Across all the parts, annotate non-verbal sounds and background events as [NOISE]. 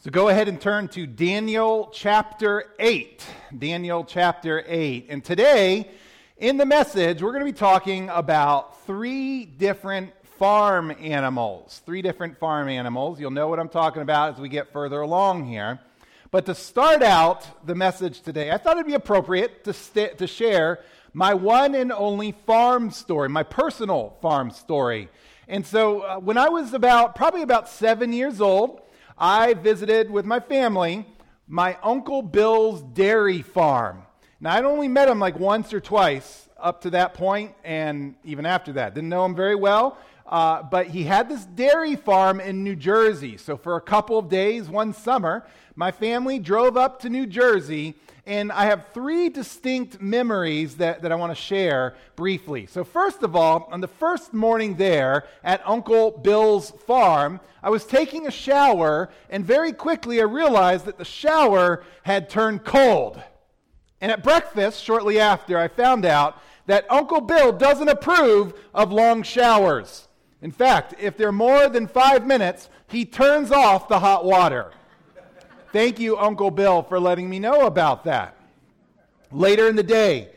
So go ahead and turn to Daniel chapter 8. Daniel chapter 8. And today, in the message, we're going to be talking about three different farm animals. Three different farm animals. You'll know what I'm talking about as we get further along here. But to start out the message today, I thought it'd be appropriate to, st- to share my one and only farm story, my personal farm story. And so uh, when I was about, probably about seven years old, I visited with my family my Uncle Bill's dairy farm. Now, I'd only met him like once or twice up to that point, and even after that. Didn't know him very well, uh, but he had this dairy farm in New Jersey. So, for a couple of days, one summer, my family drove up to New Jersey and I have three distinct memories that, that I want to share briefly. So, first of all, on the first morning there at Uncle Bill's farm, I was taking a shower, and very quickly I realized that the shower had turned cold. And at breakfast, shortly after, I found out that Uncle Bill doesn't approve of long showers. In fact, if they're more than five minutes, he turns off the hot water. Thank you, Uncle Bill, for letting me know about that. Later in the day,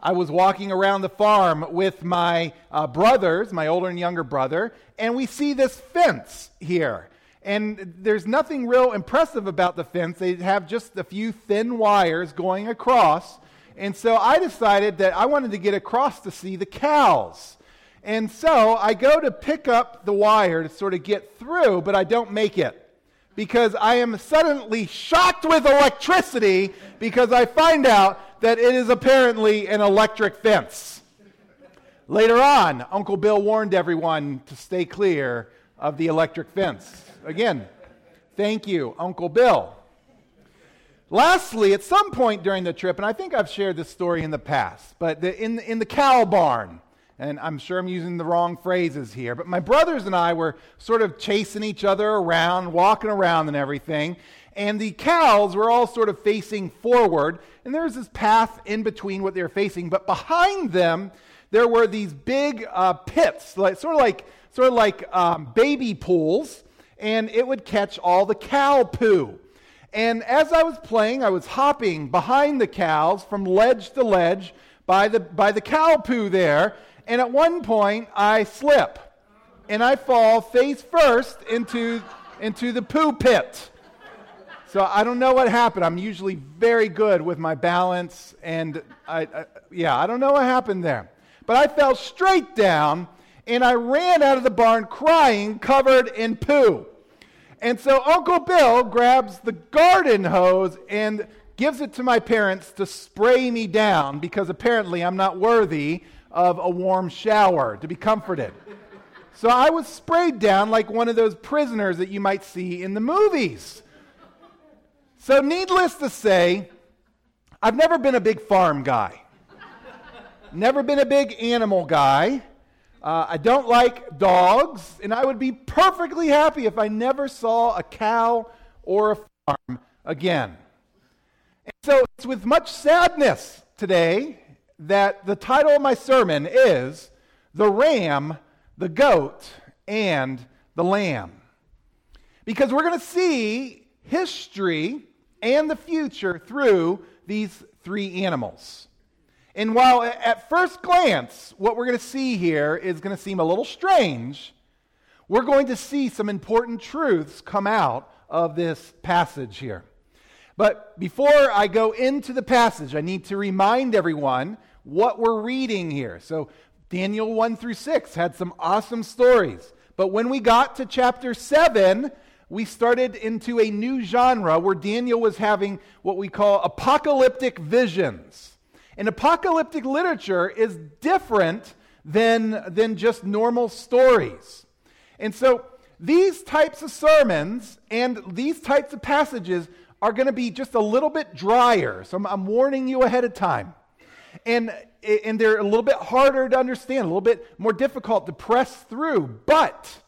I was walking around the farm with my uh, brothers, my older and younger brother, and we see this fence here. And there's nothing real impressive about the fence. They have just a few thin wires going across. And so I decided that I wanted to get across to see the cows. And so I go to pick up the wire to sort of get through, but I don't make it because I am suddenly shocked with electricity because I find out that it is apparently an electric fence. Later on, Uncle Bill warned everyone to stay clear of the electric fence. Again, thank you, Uncle Bill. Lastly, at some point during the trip, and I think I've shared this story in the past, but the, in, in the cow barn, and I'm sure I'm using the wrong phrases here, but my brothers and I were sort of chasing each other around, walking around and everything. And the cows were all sort of facing forward, and there was this path in between what they were facing. But behind them, there were these big uh, pits, like, sort of like, sort of like um, baby pools, and it would catch all the cow poo. And as I was playing, I was hopping behind the cows from ledge to ledge by the, by the cow poo there. And at one point, I slip and I fall face first into, into the poo pit. So I don't know what happened. I'm usually very good with my balance, and I, I, yeah, I don't know what happened there. But I fell straight down, and I ran out of the barn crying, covered in poo. And so Uncle Bill grabs the garden hose and gives it to my parents to spray me down because apparently I'm not worthy of a warm shower to be comforted. So I was sprayed down like one of those prisoners that you might see in the movies. So, needless to say, I've never been a big farm guy, never been a big animal guy. Uh, I don't like dogs, and I would be perfectly happy if I never saw a cow or a farm again. And so it's with much sadness today that the title of my sermon is The Ram, the Goat, and the Lamb. Because we're going to see history and the future through these three animals. And while at first glance, what we're going to see here is going to seem a little strange, we're going to see some important truths come out of this passage here. But before I go into the passage, I need to remind everyone what we're reading here. So, Daniel 1 through 6 had some awesome stories. But when we got to chapter 7, we started into a new genre where Daniel was having what we call apocalyptic visions. And apocalyptic literature is different than, than just normal stories. And so these types of sermons and these types of passages are going to be just a little bit drier. So I'm, I'm warning you ahead of time. And, and they're a little bit harder to understand, a little bit more difficult to press through. But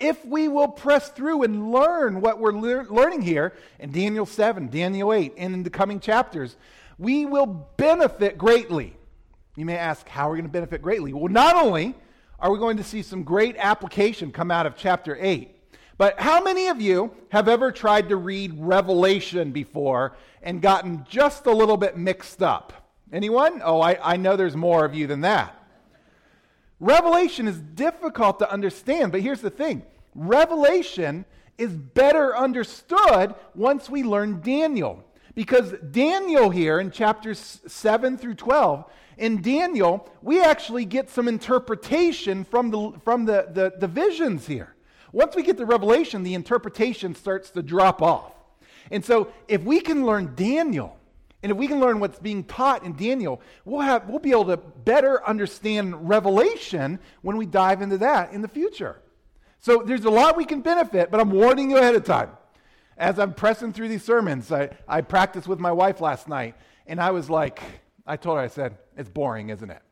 if we will press through and learn what we're le- learning here in Daniel 7, Daniel 8, and in the coming chapters, we will benefit greatly. You may ask, how are we going to benefit greatly? Well, not only are we going to see some great application come out of chapter 8, But how many of you have ever tried to read Revelation before and gotten just a little bit mixed up? Anyone? Oh, I, I know there's more of you than that. Revelation is difficult to understand, but here's the thing Revelation is better understood once we learn Daniel. Because Daniel here in chapters 7 through 12, in Daniel, we actually get some interpretation from the, from the, the, the visions here. Once we get to Revelation, the interpretation starts to drop off. And so, if we can learn Daniel, and if we can learn what's being taught in Daniel, we'll, have, we'll be able to better understand Revelation when we dive into that in the future. So, there's a lot we can benefit, but I'm warning you ahead of time. As I'm pressing through these sermons, I, I practiced with my wife last night, and I was like, I told her, I said, it's boring, isn't it?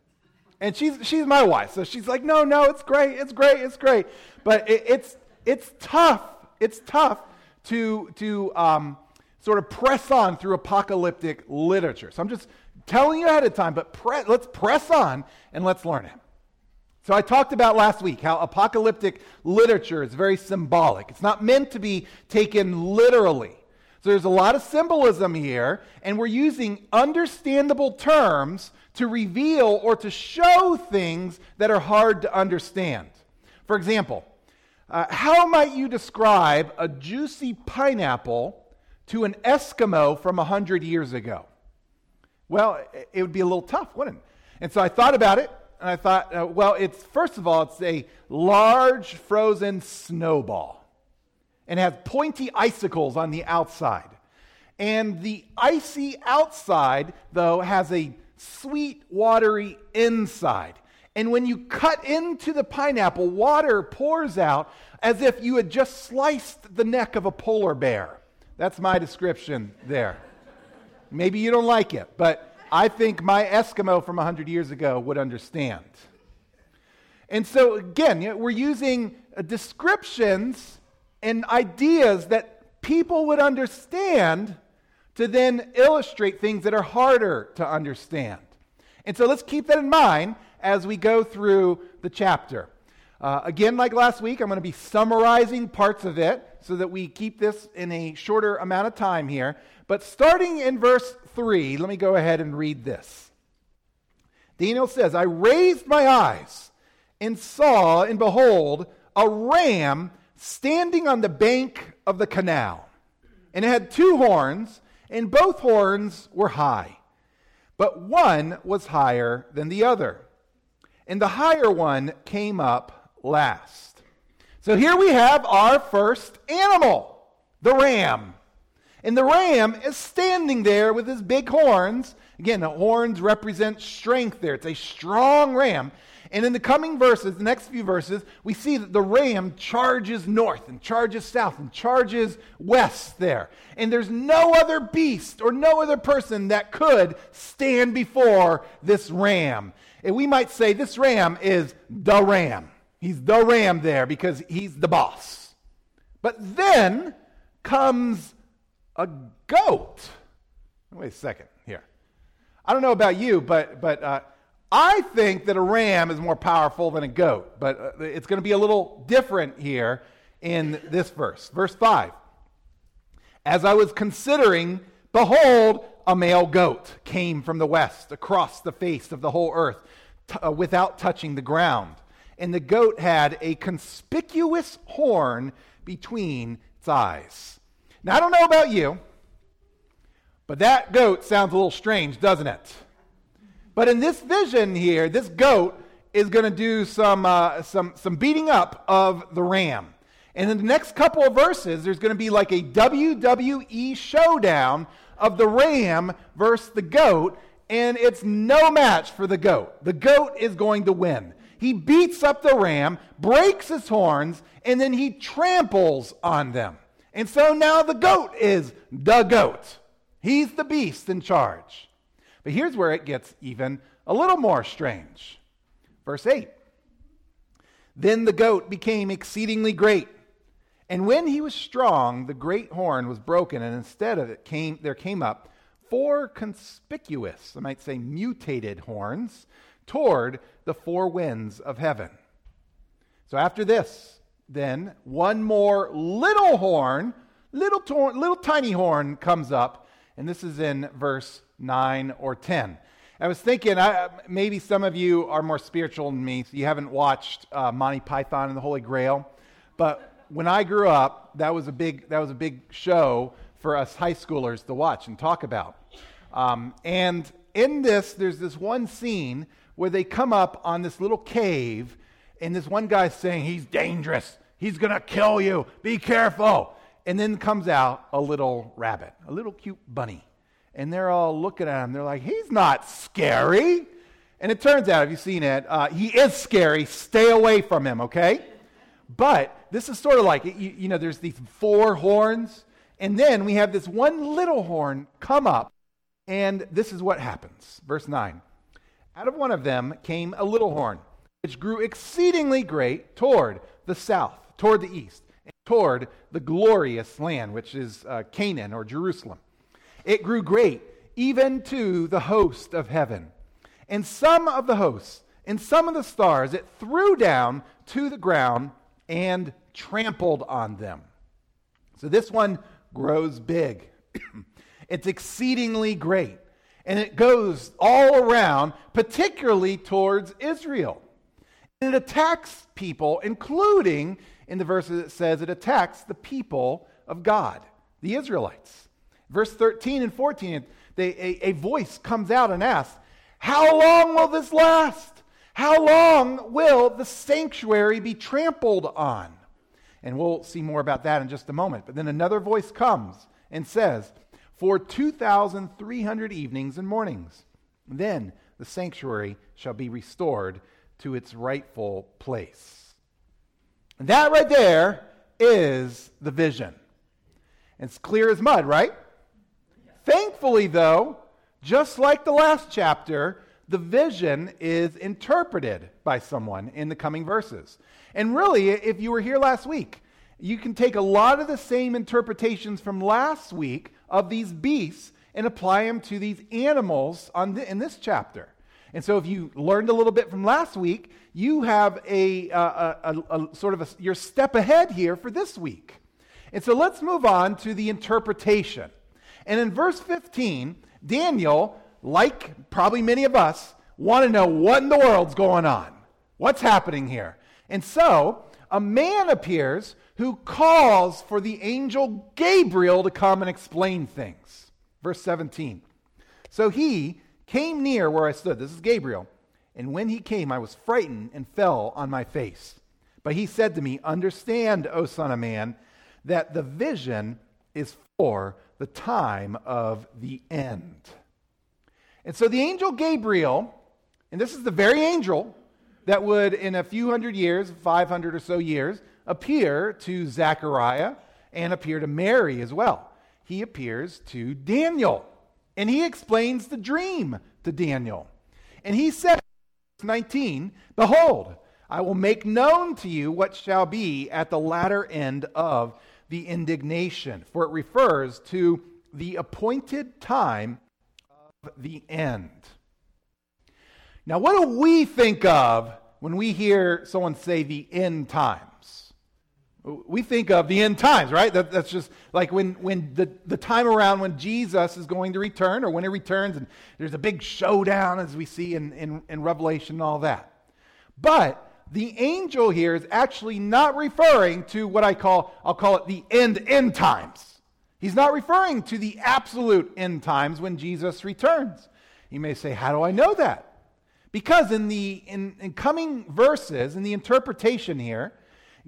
And she's, she's my wife, so she's like, no, no, it's great, it's great, it's great. But it, it's, it's tough. It's tough to, to um, sort of press on through apocalyptic literature. So I'm just telling you ahead of time, but pre- let's press on and let's learn it. So I talked about last week how apocalyptic literature is very symbolic. It's not meant to be taken literally. So there's a lot of symbolism here, and we're using understandable terms to reveal or to show things that are hard to understand. For example, uh, how might you describe a juicy pineapple to an Eskimo from 100 years ago? Well, it would be a little tough, wouldn't it? And so I thought about it, and I thought, uh, well, it's first of all, it's a large frozen snowball, and has pointy icicles on the outside. And the icy outside, though, has a sweet, watery inside. And when you cut into the pineapple, water pours out as if you had just sliced the neck of a polar bear. That's my description there. Maybe you don't like it, but I think my Eskimo from 100 years ago would understand. And so, again, we're using uh, descriptions and ideas that people would understand to then illustrate things that are harder to understand. And so let's keep that in mind as we go through the chapter. Uh, again, like last week, I'm going to be summarizing parts of it so that we keep this in a shorter amount of time here. But starting in verse 3, let me go ahead and read this. Daniel says, I raised my eyes and saw, and behold, a ram standing on the bank of the canal. And it had two horns and both horns were high, but one was higher than the other. And the higher one came up last. So here we have our first animal, the ram. And the ram is standing there with his big horns. Again, the horns represent strength there. It's a strong ram. And in the coming verses, the next few verses, we see that the ram charges north and charges south and charges west there. And there's no other beast or no other person that could stand before this ram. And we might say this ram is the ram. He's the ram there because he's the boss. But then comes a goat. Wait a second here. I don't know about you, but, but uh, I think that a ram is more powerful than a goat, but uh, it's going to be a little different here in this verse. Verse 5. As I was considering, behold, a male goat came from the west across the face of the whole earth t- uh, without touching the ground. And the goat had a conspicuous horn between its eyes. Now, I don't know about you, but that goat sounds a little strange, doesn't it? But in this vision here, this goat is going to do some, uh, some, some beating up of the ram. And in the next couple of verses, there's going to be like a WWE showdown of the ram versus the goat, and it's no match for the goat. The goat is going to win. He beats up the ram, breaks his horns, and then he tramples on them. And so now the goat is the goat. He's the beast in charge. But here's where it gets even a little more strange. Verse 8 Then the goat became exceedingly great. And when he was strong, the great horn was broken, and instead of it came, there came up four conspicuous, I might say mutated horns, toward the four winds of heaven. So after this, then one more little horn, little, tor- little tiny horn comes up, and this is in verse 9 or 10. I was thinking, I, maybe some of you are more spiritual than me, so you haven't watched uh, Monty Python and the Holy Grail. But when I grew up, that was a big, that was a big show for us high schoolers to watch and talk about. Um, and in this, there's this one scene where they come up on this little cave, and this one guy's saying, He's dangerous. He's going to kill you. Be careful. And then comes out a little rabbit, a little cute bunny. And they're all looking at him. They're like, He's not scary. And it turns out, if you've seen it, uh, he is scary. Stay away from him, okay? But this is sort of like, you, you know, there's these four horns, and then we have this one little horn come up, and this is what happens. Verse 9 Out of one of them came a little horn, which grew exceedingly great toward the south, toward the east, toward the glorious land, which is uh, Canaan or Jerusalem. It grew great, even to the host of heaven. And some of the hosts and some of the stars it threw down to the ground and trampled on them. So this one grows big. [CLEARS THROAT] it's exceedingly great. And it goes all around, particularly towards Israel. And it attacks people, including in the verses it says it attacks the people of God, the Israelites. Verse 13 and 14, they, a, a voice comes out and asks, How long will this last? How long will the sanctuary be trampled on? And we'll see more about that in just a moment. But then another voice comes and says, For 2,300 evenings and mornings, then the sanctuary shall be restored to its rightful place. That right there is the vision. It's clear as mud, right? Thankfully, though, just like the last chapter, the vision is interpreted by someone in the coming verses. And really, if you were here last week, you can take a lot of the same interpretations from last week of these beasts and apply them to these animals the, in this chapter. And so, if you learned a little bit from last week, you have a, uh, a, a, a sort of a, your step ahead here for this week. And so, let's move on to the interpretation. And in verse 15, Daniel, like probably many of us, want to know what in the world's going on. What's happening here? And so, a man appears who calls for the angel Gabriel to come and explain things. Verse 17. So he came near where I stood. This is Gabriel. And when he came, I was frightened and fell on my face. But he said to me, Understand, O Son of Man, that the vision is for the time of the end. And so the angel Gabriel, and this is the very angel that would, in a few hundred years, 500 or so years, appear to Zechariah and appear to Mary as well. He appears to Daniel. And he explains the dream to Daniel. And he says, 19, Behold, I will make known to you what shall be at the latter end of the indignation, for it refers to the appointed time of the end. Now, what do we think of when we hear someone say the end time? We think of the end times, right? That, that's just like when, when the, the time around when Jesus is going to return or when he returns and there's a big showdown as we see in, in, in Revelation and all that. But the angel here is actually not referring to what I call, I'll call it the end, end times. He's not referring to the absolute end times when Jesus returns. You may say, how do I know that? Because in the in, in coming verses, in the interpretation here,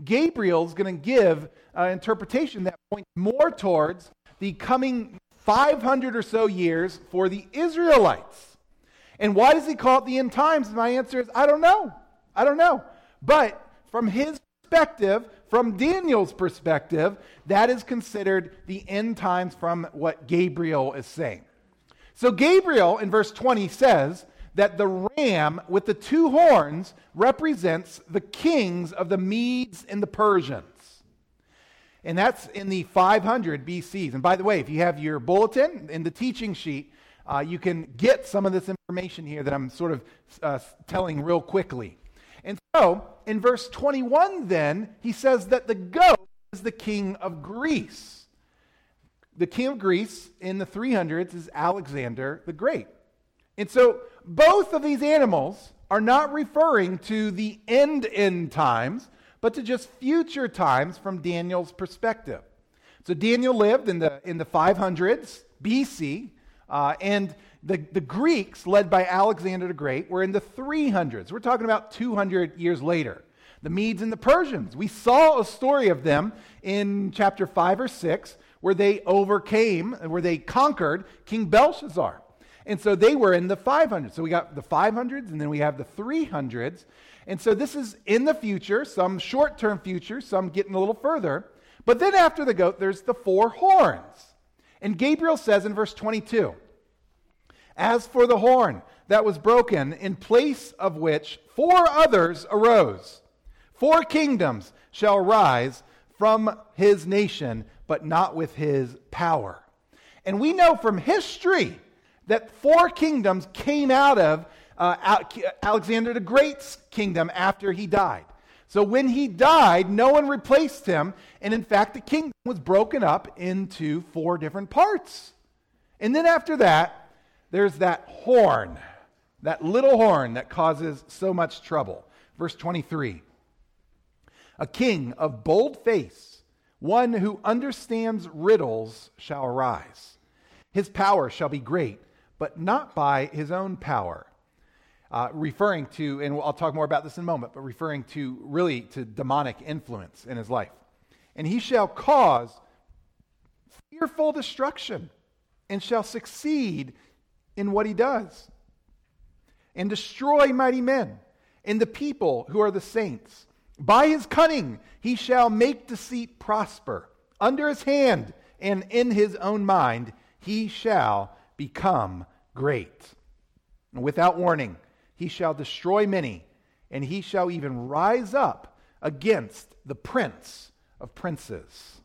Gabriel's going to give an interpretation that points more towards the coming 500 or so years for the Israelites. And why does he call it the end times? My answer is I don't know. I don't know. But from his perspective, from Daniel's perspective, that is considered the end times from what Gabriel is saying. So Gabriel in verse 20 says, that the ram with the two horns represents the kings of the Medes and the Persians. And that's in the 500 BCs. And by the way, if you have your bulletin in the teaching sheet, uh, you can get some of this information here that I'm sort of uh, telling real quickly. And so, in verse 21, then, he says that the goat is the king of Greece. The king of Greece in the 300s is Alexander the Great. And so, both of these animals are not referring to the end end times, but to just future times from Daniel's perspective. So Daniel lived in the, in the 500s BC, uh, and the, the Greeks, led by Alexander the Great, were in the 300s. We're talking about 200 years later. The Medes and the Persians, we saw a story of them in chapter 5 or 6 where they overcame, where they conquered King Belshazzar. And so they were in the 500s. So we got the 500s and then we have the 300s. And so this is in the future, some short term future, some getting a little further. But then after the goat, there's the four horns. And Gabriel says in verse 22 As for the horn that was broken, in place of which four others arose, four kingdoms shall rise from his nation, but not with his power. And we know from history that four kingdoms came out of uh, Alexander the Great's kingdom after he died. So when he died, no one replaced him. And in fact, the kingdom was broken up into four different parts. And then after that, there's that horn, that little horn that causes so much trouble. Verse 23 A king of bold face, one who understands riddles, shall arise. His power shall be great, but not by his own power uh, referring to, and I'll talk more about this in a moment, but referring to really to demonic influence in his life. And he shall cause fearful destruction and shall succeed in what he does and destroy mighty men and the people who are the saints. By his cunning he shall make deceit prosper. Under his hand and in his own mind he shall become great. And without warning, he shall destroy many, and he shall even rise up against the prince of princes.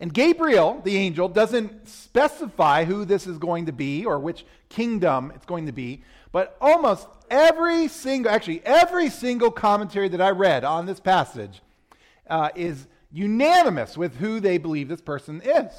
And Gabriel, the angel, doesn't specify who this is going to be or which kingdom it's going to be, but almost every single, actually, every single commentary that I read on this passage uh, is unanimous with who they believe this person is.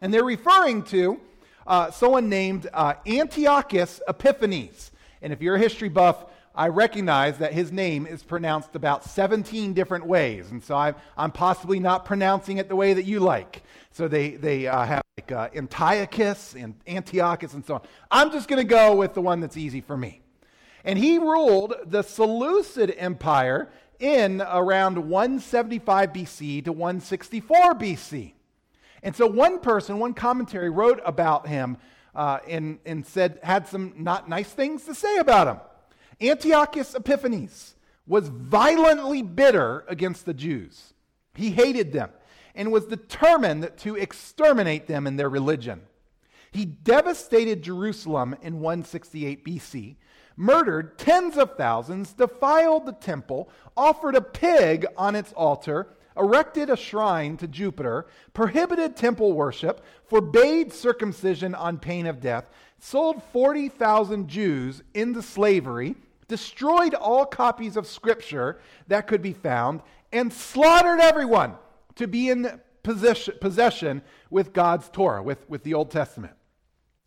And they're referring to uh, someone named uh, Antiochus Epiphanes. And if you're a history buff, I recognize that his name is pronounced about 17 different ways. And so I'm, I'm possibly not pronouncing it the way that you like. So they, they uh, have like uh, Antiochus and Antiochus and so on. I'm just going to go with the one that's easy for me. And he ruled the Seleucid Empire in around 175 BC to 164 BC. And so one person, one commentary wrote about him uh, and, and said, had some not nice things to say about him. Antiochus Epiphanes was violently bitter against the Jews. He hated them and was determined to exterminate them in their religion. He devastated Jerusalem in 168 BC, murdered tens of thousands, defiled the temple, offered a pig on its altar, erected a shrine to Jupiter, prohibited temple worship, forbade circumcision on pain of death, sold 40,000 Jews into slavery, destroyed all copies of Scripture that could be found, and slaughtered everyone to be in possession, possession with God's Torah, with, with the Old Testament.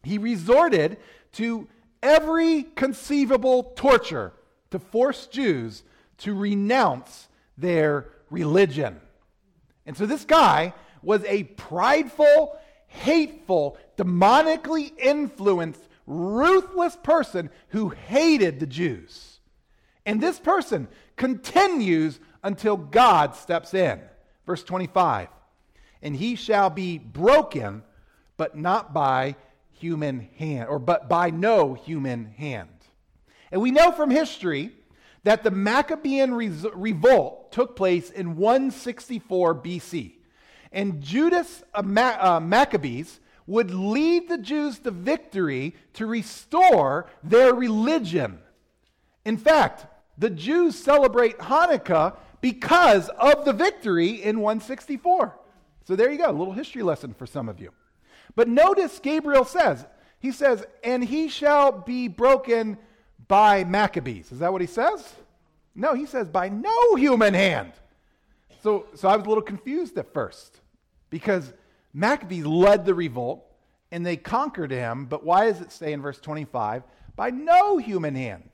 He resorted to every conceivable torture to force Jews to renounce their religion. And so this guy was a prideful, hateful, demonically influenced, ruthless person who hated the Jews. And this person continues until God steps in. Verse 25 And he shall be broken, but not by human hand, or but by no human hand. And we know from history that the Maccabean revolt took place in 164 BC. And Judas uh, uh, Maccabees would lead the Jews to victory to restore their religion. In fact, the Jews celebrate Hanukkah because of the victory in 164. So there you go, a little history lesson for some of you. But notice Gabriel says, he says, and he shall be broken by Maccabees. Is that what he says? No, he says, by no human hand. So, so I was a little confused at first because Maccabees led the revolt and they conquered him, but why does it say in verse 25, by no human hand?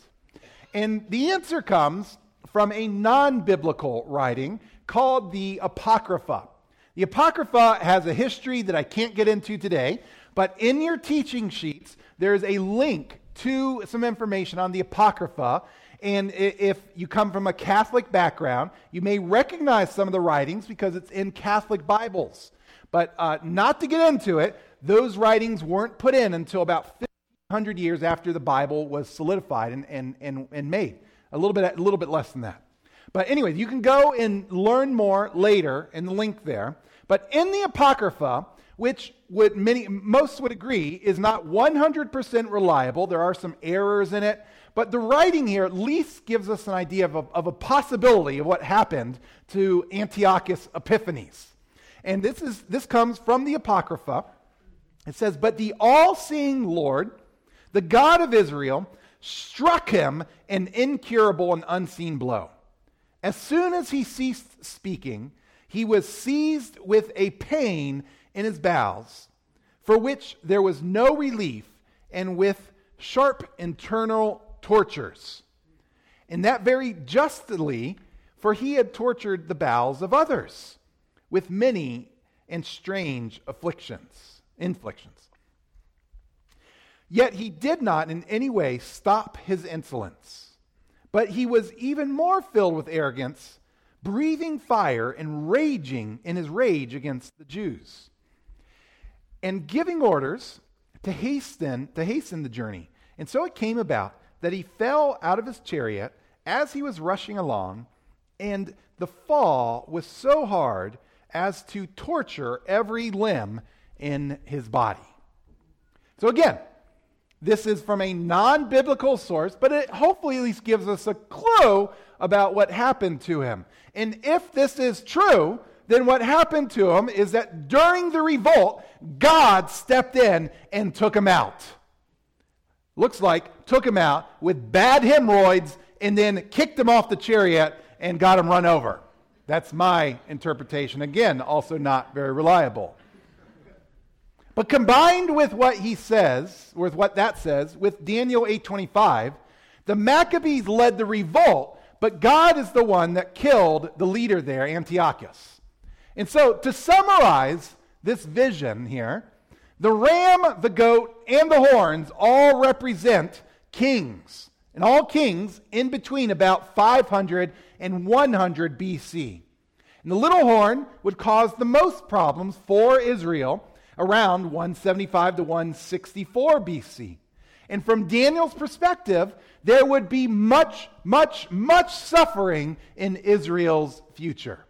And the answer comes from a non biblical writing called the Apocrypha. The Apocrypha has a history that I can't get into today, but in your teaching sheets, there's a link to some information on the Apocrypha. And if you come from a Catholic background, you may recognize some of the writings because it's in Catholic Bibles. But uh, not to get into it, those writings weren't put in until about 1500 years after the Bible was solidified and, and, and, and made. A little, bit, a little bit less than that. But anyway, you can go and learn more later in the link there. But in the Apocrypha, which would many, most would agree is not 100% reliable, there are some errors in it. But the writing here at least gives us an idea of a, of a possibility of what happened to Antiochus Epiphanes. And this, is, this comes from the Apocrypha. It says, But the all seeing Lord, the God of Israel, struck him an incurable and unseen blow. As soon as he ceased speaking, he was seized with a pain in his bowels, for which there was no relief, and with sharp internal tortures. And that very justly, for he had tortured the bowels of others with many and strange afflictions, inflictions. Yet he did not in any way stop his insolence, but he was even more filled with arrogance, breathing fire and raging in his rage against the Jews, and giving orders to hasten to hasten the journey. And so it came about that he fell out of his chariot as he was rushing along, and the fall was so hard as to torture every limb in his body. So, again, this is from a non biblical source, but it hopefully at least gives us a clue about what happened to him. And if this is true, then what happened to him is that during the revolt, God stepped in and took him out. Looks like took him out with bad hemorrhoids and then kicked him off the chariot and got him run over. That's my interpretation. Again, also not very reliable. But combined with what he says, with what that says, with Daniel 8:25, the Maccabees led the revolt, but God is the one that killed the leader there, Antiochus. And so, to summarize this vision here, the ram, the goat, and the horns all represent kings. And all kings in between about 500 and 100 BC. And the little horn would cause the most problems for Israel around 175 to 164 BC. And from Daniel's perspective, there would be much, much, much suffering in Israel's future.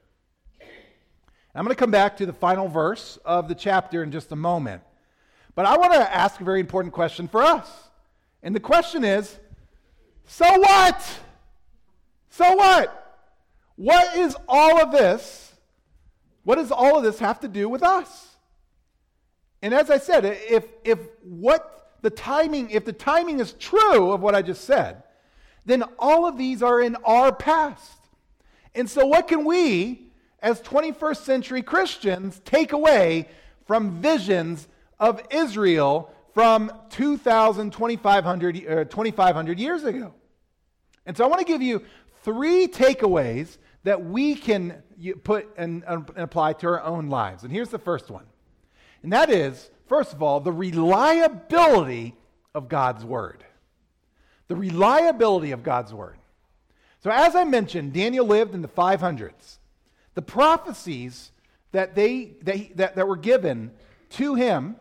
I'm going to come back to the final verse of the chapter in just a moment. But I want to ask a very important question for us. And the question is so what? So what? What is all of this? What does all of this have to do with us? And as I said, if, if what the timing, if the timing is true of what I just said, then all of these are in our past. And so, what can we, as 21st century Christians, take away from visions of Israel from 2,000, 2,500, uh, 2,500 years ago? And so, I want to give you three takeaways that we can put and, and apply to our own lives. And here's the first one. And that is, first of all, the reliability of God's Word. The reliability of God's Word. So, as I mentioned, Daniel lived in the 500s. The prophecies that, they, that, that were given to him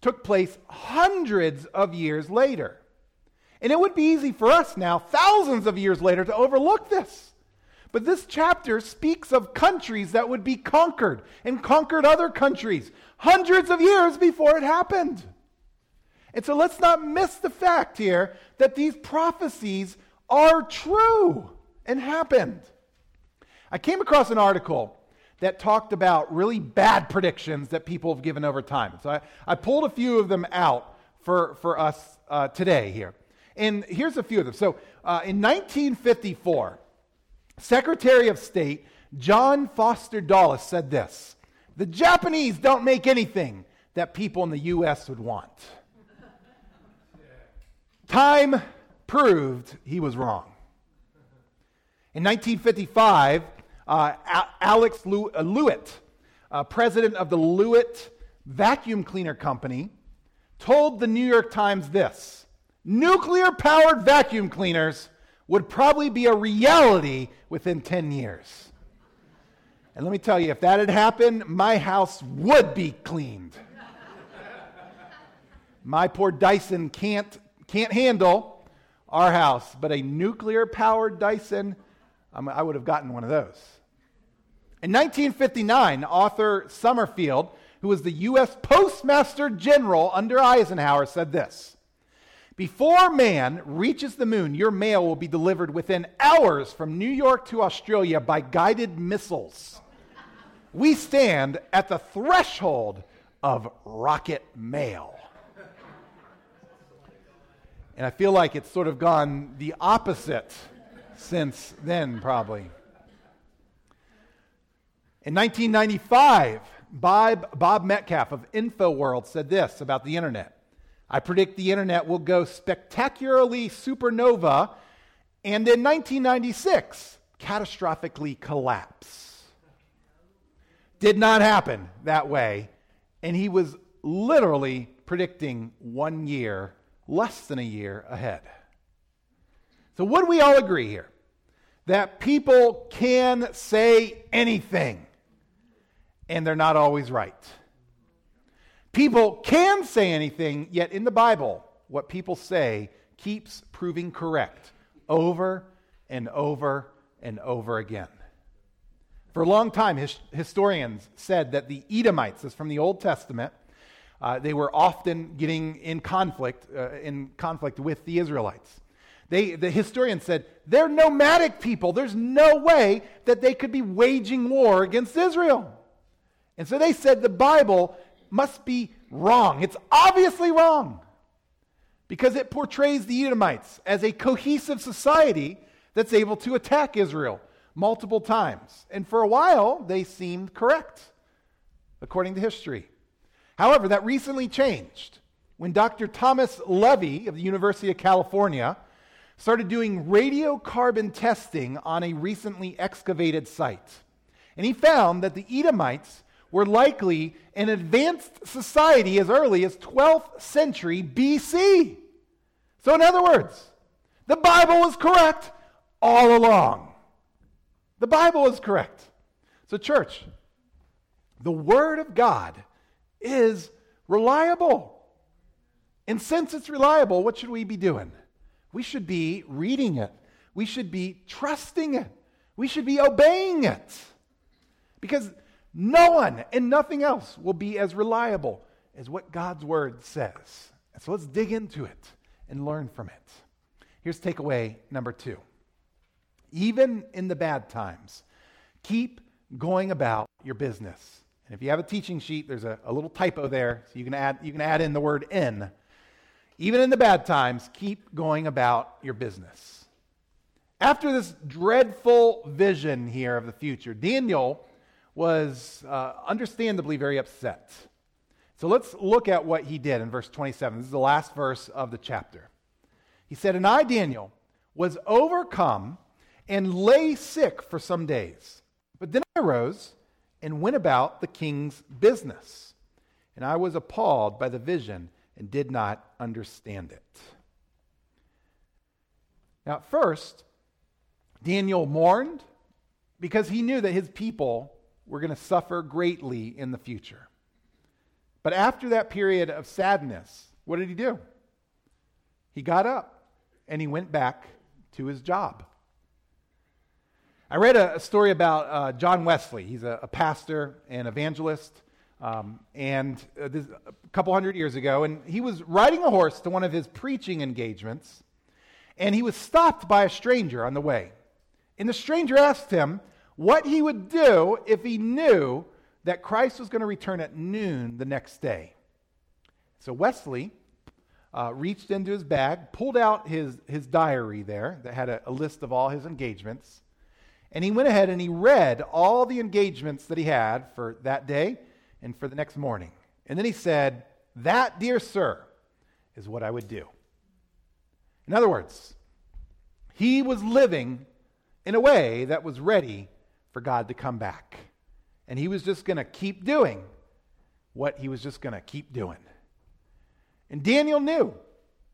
took place hundreds of years later. And it would be easy for us now, thousands of years later, to overlook this. But this chapter speaks of countries that would be conquered and conquered other countries hundreds of years before it happened. And so let's not miss the fact here that these prophecies are true and happened. I came across an article that talked about really bad predictions that people have given over time. So I, I pulled a few of them out for, for us uh, today here. And here's a few of them. So uh, in 1954, Secretary of State John Foster Dulles said this The Japanese don't make anything that people in the U.S. would want. [LAUGHS] Time proved he was wrong. In 1955, uh, Alex Lewyt, uh, president of the Lewyt Vacuum Cleaner Company, told the New York Times this nuclear powered vacuum cleaners would probably be a reality within 10 years. And let me tell you, if that had happened, my house would be cleaned. my poor Dyson can't, can't handle our house, but a nuclear powered Dyson, I would have gotten one of those. In 1959, Arthur Summerfield, who was the U.S. Postmaster General under Eisenhower, said this Before man reaches the moon, your mail will be delivered within hours from New York to Australia by guided missiles we stand at the threshold of rocket mail. And I feel like it's sort of gone the opposite since then, probably. In 1995, Bob, Bob Metcalfe of InfoWorld said this about the internet I predict the internet will go spectacularly supernova and in 1996 catastrophically collapse. Did not happen that way. And he was literally predicting one year, less than a year ahead. So, would we all agree here that people can say anything and they're not always right? People can say anything, yet in the Bible, what people say keeps proving correct over and over and over again. For a long time, his, historians said that the Edomites, this from the Old Testament, uh, they were often getting in conflict, uh, in conflict with the Israelites. They, the historians said they're nomadic people. There's no way that they could be waging war against Israel. And so they said the Bible must be wrong. It's obviously wrong because it portrays the Edomites as a cohesive society that's able to attack Israel multiple times. And for a while, they seemed correct, according to history. However, that recently changed when Dr. Thomas Levy of the University of California started doing radiocarbon testing on a recently excavated site. And he found that the Edomites were likely an advanced society as early as 12th century BC. So, in other words, the Bible was correct all along. The Bible is correct. So, church, the Word of God is reliable. And since it's reliable, what should we be doing? We should be reading it. We should be trusting it. We should be obeying it. Because no one and nothing else will be as reliable as what God's Word says. So let's dig into it and learn from it. Here's takeaway number two even in the bad times. Keep going about your business. And if you have a teaching sheet, there's a, a little typo there, so you can, add, you can add in the word in. Even in the bad times, keep going about your business. After this dreadful vision here of the future, Daniel was uh, understandably very upset. So let's look at what he did in verse 27. This is the last verse of the chapter. He said, And I, Daniel, was overcome and lay sick for some days. But then I arose and went about the king's business. And I was appalled by the vision and did not understand it. Now, at first, Daniel mourned because he knew that his people were going to suffer greatly in the future. But after that period of sadness, what did he do? He got up and he went back to his job. I read a, story about uh, John Wesley. He's a, a pastor and evangelist. Um, and uh, this, a couple hundred years ago, and he was riding a horse to one of his preaching engagements, and he was stopped by a stranger on the way. And the stranger asked him what he would do if he knew that Christ was going to return at noon the next day. So Wesley uh, reached into his bag, pulled out his, his diary there that had a, a list of all his engagements, and he went ahead and he read all the engagements that he had for that day and for the next morning. And then he said, That, dear sir, is what I would do. In other words, he was living in a way that was ready for God to come back. And he was just going to keep doing what he was just going to keep doing. And Daniel knew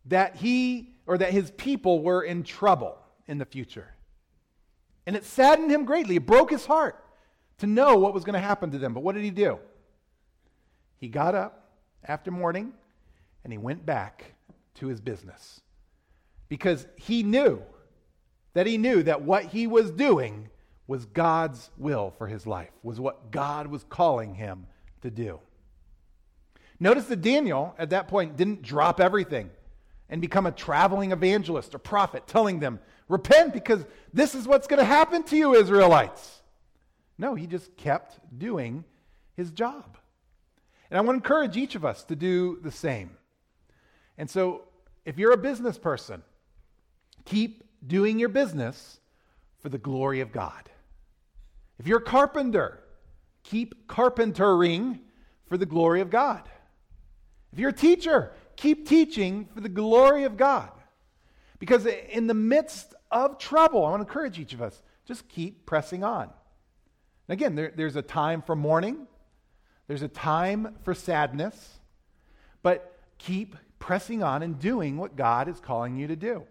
that he or that his people were in trouble in the future. And it saddened him greatly. It broke his heart to know what was going to happen to them. But what did he do? He got up after mourning and he went back to his business because he knew that he knew that what he was doing was God's will for his life, was what God was calling him to do. Notice that Daniel, at that point, didn't drop everything and become a traveling evangelist or prophet telling them, repent because this is what's going to happen to you, Israelites. No, he just kept doing his job. And I want to encourage each of us to do the same. And so, if you're a business person, keep doing your business for the glory of God. If you're a carpenter, keep carpentering for the glory of God. If you're a teacher, keep teaching for the glory of God. Because in the midst of trouble, I want to encourage each of us just keep pressing on. And again, there, there's a time for mourning, there's a time for sadness, but keep pressing on and doing what God is calling you to do.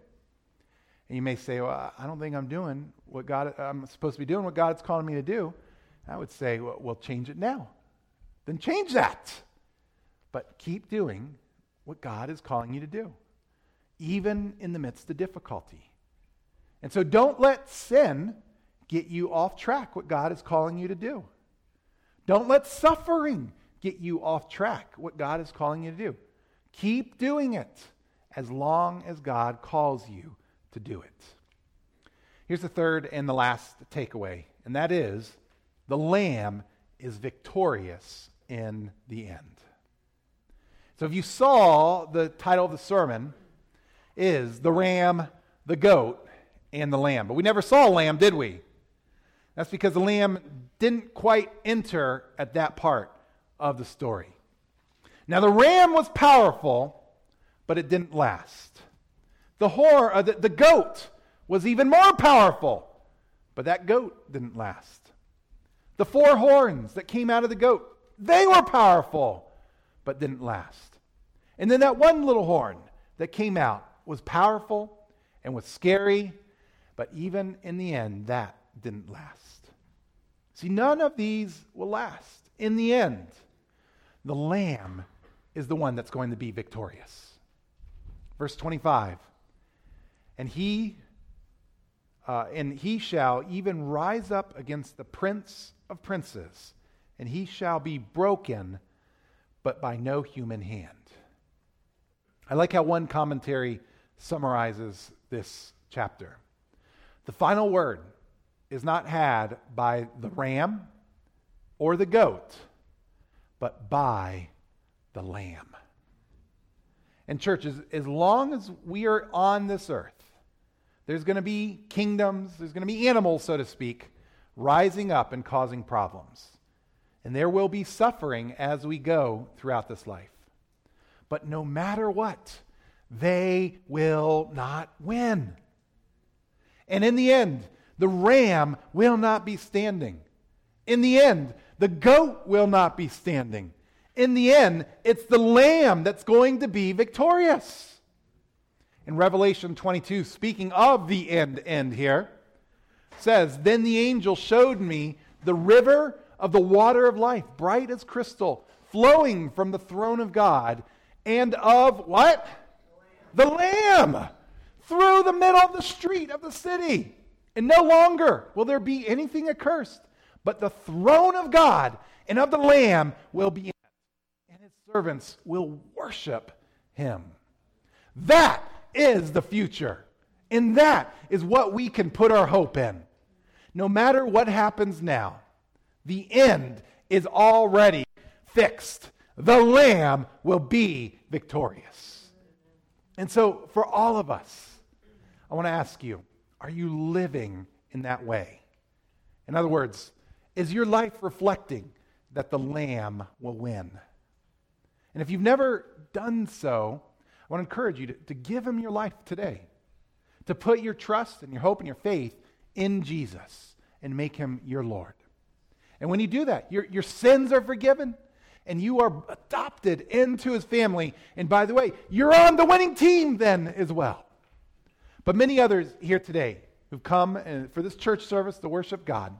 And you may say, Well, I don't think I'm doing what God, I'm supposed to be doing what God's calling me to do. I would say, Well, we'll change it now. Then change that. But keep doing what God is calling you to do, even in the midst of difficulty. And so don't let sin get you off track, what God is calling you to do. Don't let suffering get you off track, what God is calling you to do. Keep doing it as long as God calls you to do it. Here's the third and the last takeaway, and that is the Lamb is victorious in the end. So if you saw the title of the sermon is The Ram, the Goat, and the lamb. But we never saw a lamb, did we? That's because the lamb didn't quite enter at that part of the story. Now, the ram was powerful, but it didn't last. The, the, the goat was even more powerful, but that goat didn't last. The four horns that came out of the goat, they were powerful, but didn't last. And then that one little horn that came out was powerful and was scary but even in the end, that didn't last. See, none of these will last. In the end, the Lamb is the one that's going to be victorious. Verse 25 And he. Uh, and he shall even rise up against the prince of princes, and he shall be broken, but by no human hand. I like how one commentary summarizes this chapter. The final word is not had by the ram or the goat, but by the lamb. And, church, as, as long as we are on this earth, there's going to be kingdoms, there's going to be animals, so to speak, rising up and causing problems. And there will be suffering as we go throughout this life. But no matter what, they will not win. And in the end, the ram will not be standing. In the end, the goat will not be standing. In the end, it's the lamb that's going to be victorious. In Revelation 22, speaking of the end end here, says, Then the angel showed me the river of the water of life, bright as crystal, flowing from the throne of God, and of what? The lamb. The lamb through the middle of the street of the city. And no longer will there be anything accursed, but the throne of God and of the Lamb will be in it, and his servants will worship him. That is the future. And that is what we can put our hope in. No matter what happens now, the end is already fixed. The Lamb will be victorious. And so, for all of us, I want to ask you are you living in that way? In other words, is your life reflecting that the Lamb will win? And if you've never done so, I want to encourage you to, to give him your life today, to put your trust and your hope and your faith in Jesus and make him your Lord. And when you do that, your, your sins are forgiven and you are adopted into his family. And by the way, you're on the winning team then as well. But many others here today who've come uh, for this church service to worship God,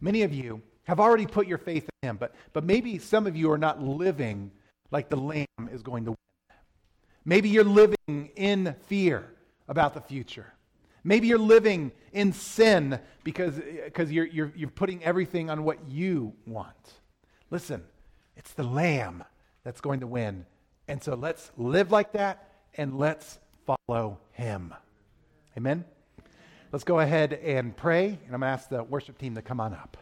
many of you have already put your faith in him, but, but maybe some of you are not living like the Lamb is going to win. Maybe you're living in fear about the future. Maybe you're living in sin because, because you're, you're, you're putting everything on what you want. Listen, it's the Lamb that's going to win. And so let's live like that and let's follow him. Amen? Let's go ahead and pray, and I'm going to ask the worship team to come on up.